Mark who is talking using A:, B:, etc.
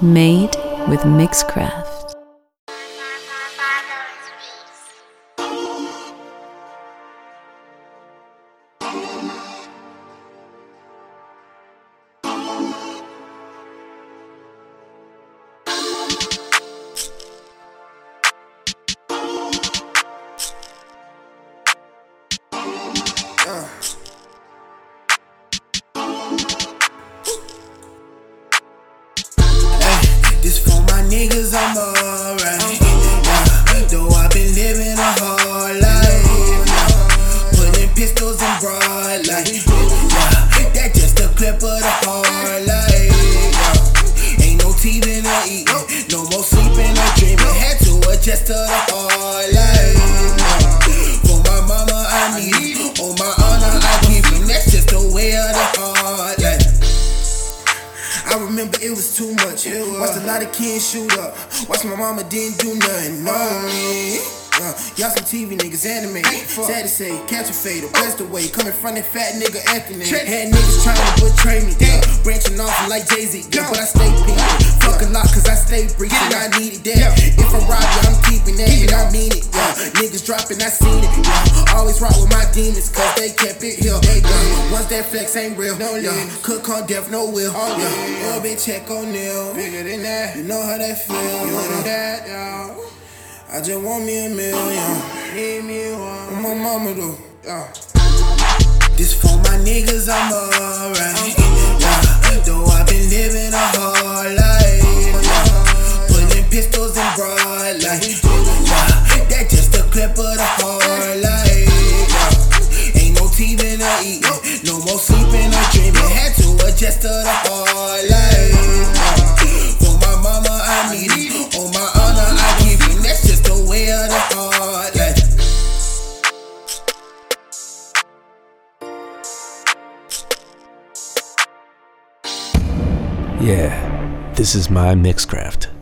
A: Made with Mixcraft.
B: This for my niggas, I'm alright. Though I've been living a hard life. Putting pistols in broad light. Yeah, that just a clip of the hard life. Ain't no teething or eating, no more sleeping or dreaming. Had to adjust to the hard life. It was too much. Watched a lot of kids shoot up. Watched my mama didn't do nothing. No, me. Uh, y'all some TV niggas anime. Sad to say, catch a fade, best away. Coming from that fat nigga Anthony. Had niggas trying to betray me. Yeah. Branching off like Jay Z. Yeah, but I stay pink. Fuck a lot cause I stay breathing. I needed that. If I rob you, I'm keeping that. And I mean it. Yeah. Niggas dropping, I seen it. Yeah. Always rock with my demons cause they kept it here. Yeah. Once that flex ain't real. No, yeah. Cook on death, no will. Oh, yeah. Little bitch check on Neil. Bigger than that. You know how that feel. You know that, y'all. I just want me a million. Need me one. My mama though. Yeah. This for my niggas, I'm alright. Yeah. Though I've been living a hard life. Yeah. Putting pistols in broad light. Yeah. That just a clip of the hard eating. No more sleeping or dreaming. Had to adjust to the hard life. For my mama, I need it. On my honor, I it. That's just the way of the life.
C: Yeah, this is my Mixcraft.